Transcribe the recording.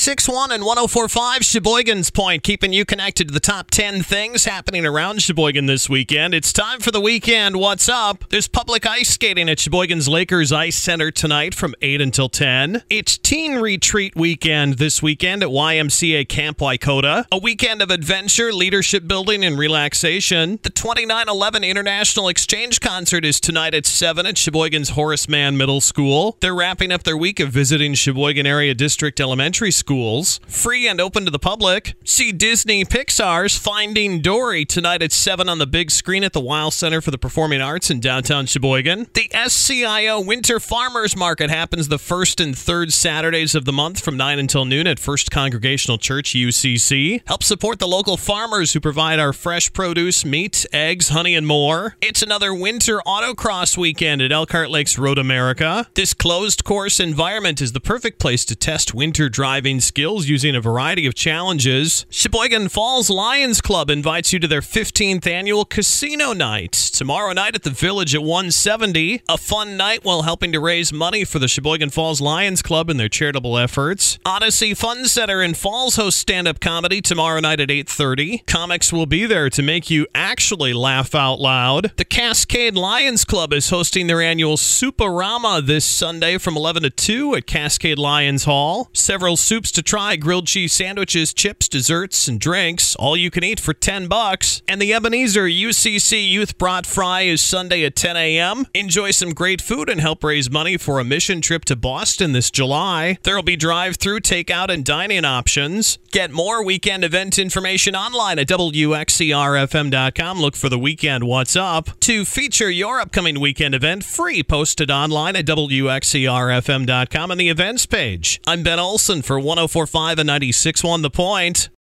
96.1 and 104.5 Sheboygan's Point, keeping you connected to the top 10 things happening around Sheboygan this weekend. It's time for the weekend. What's up? There's public ice skating at Sheboygan's Lakers Ice Center tonight from 8 until 10. It's teen retreat weekend this weekend at YMCA Camp Y-Koda. A weekend of adventure, leadership building, and relaxation. The 2911 International Exchange Concert is tonight at 7 at Sheboygan's Horace Mann Middle School. They're wrapping up their week of visiting Sheboygan area district elementary schools. Free and open to the public. See Disney Pixar's Finding Dory tonight at 7 on the big screen at the Weill Center for the Performing Arts in downtown Sheboygan. The SCIO Winter Farmers Market happens the first and third Saturdays of the month from 9 until noon at First Congregational Church UCC. Help support the local farmers who provide our fresh produce, meat, eggs, honey, and more. It's another winter autocross weekend at Elkhart Lakes Road America. This closed course environment is the perfect place to test winter driving skills using a variety of challenges. Sheboygan Falls Lions Club invites you to their 15th annual casino night tomorrow night at the Village at 170. A fun night while helping to raise money for the Sheboygan Falls Lions Club and their charitable efforts. Odyssey Fun Center in Falls hosts stand-up comedy tomorrow night at 8:30. Comics will be there to make you actually laugh out loud. The Cascade Lions Club is hosting their annual Souparama this Sunday from 11 to 2 at Cascade Lions Hall. Several soups to try, grilled cheese sandwiches, chips, desserts, and drinks, all you can eat for 10 bucks. And the Ebenezer UCC Youth Brat Fry is Sunday at 10 a.m. Enjoy some great food and help raise money for a mission trip to Boston this July. There'll be drive-through, takeout, and dining options. Get more weekend event information online at WXCRFM.com. Look for the weekend What's Up. To feature your upcoming weekend event, free posted online at WXCRFM.com on the events page. I'm Ben Olson for 1045 and 96 one The Point.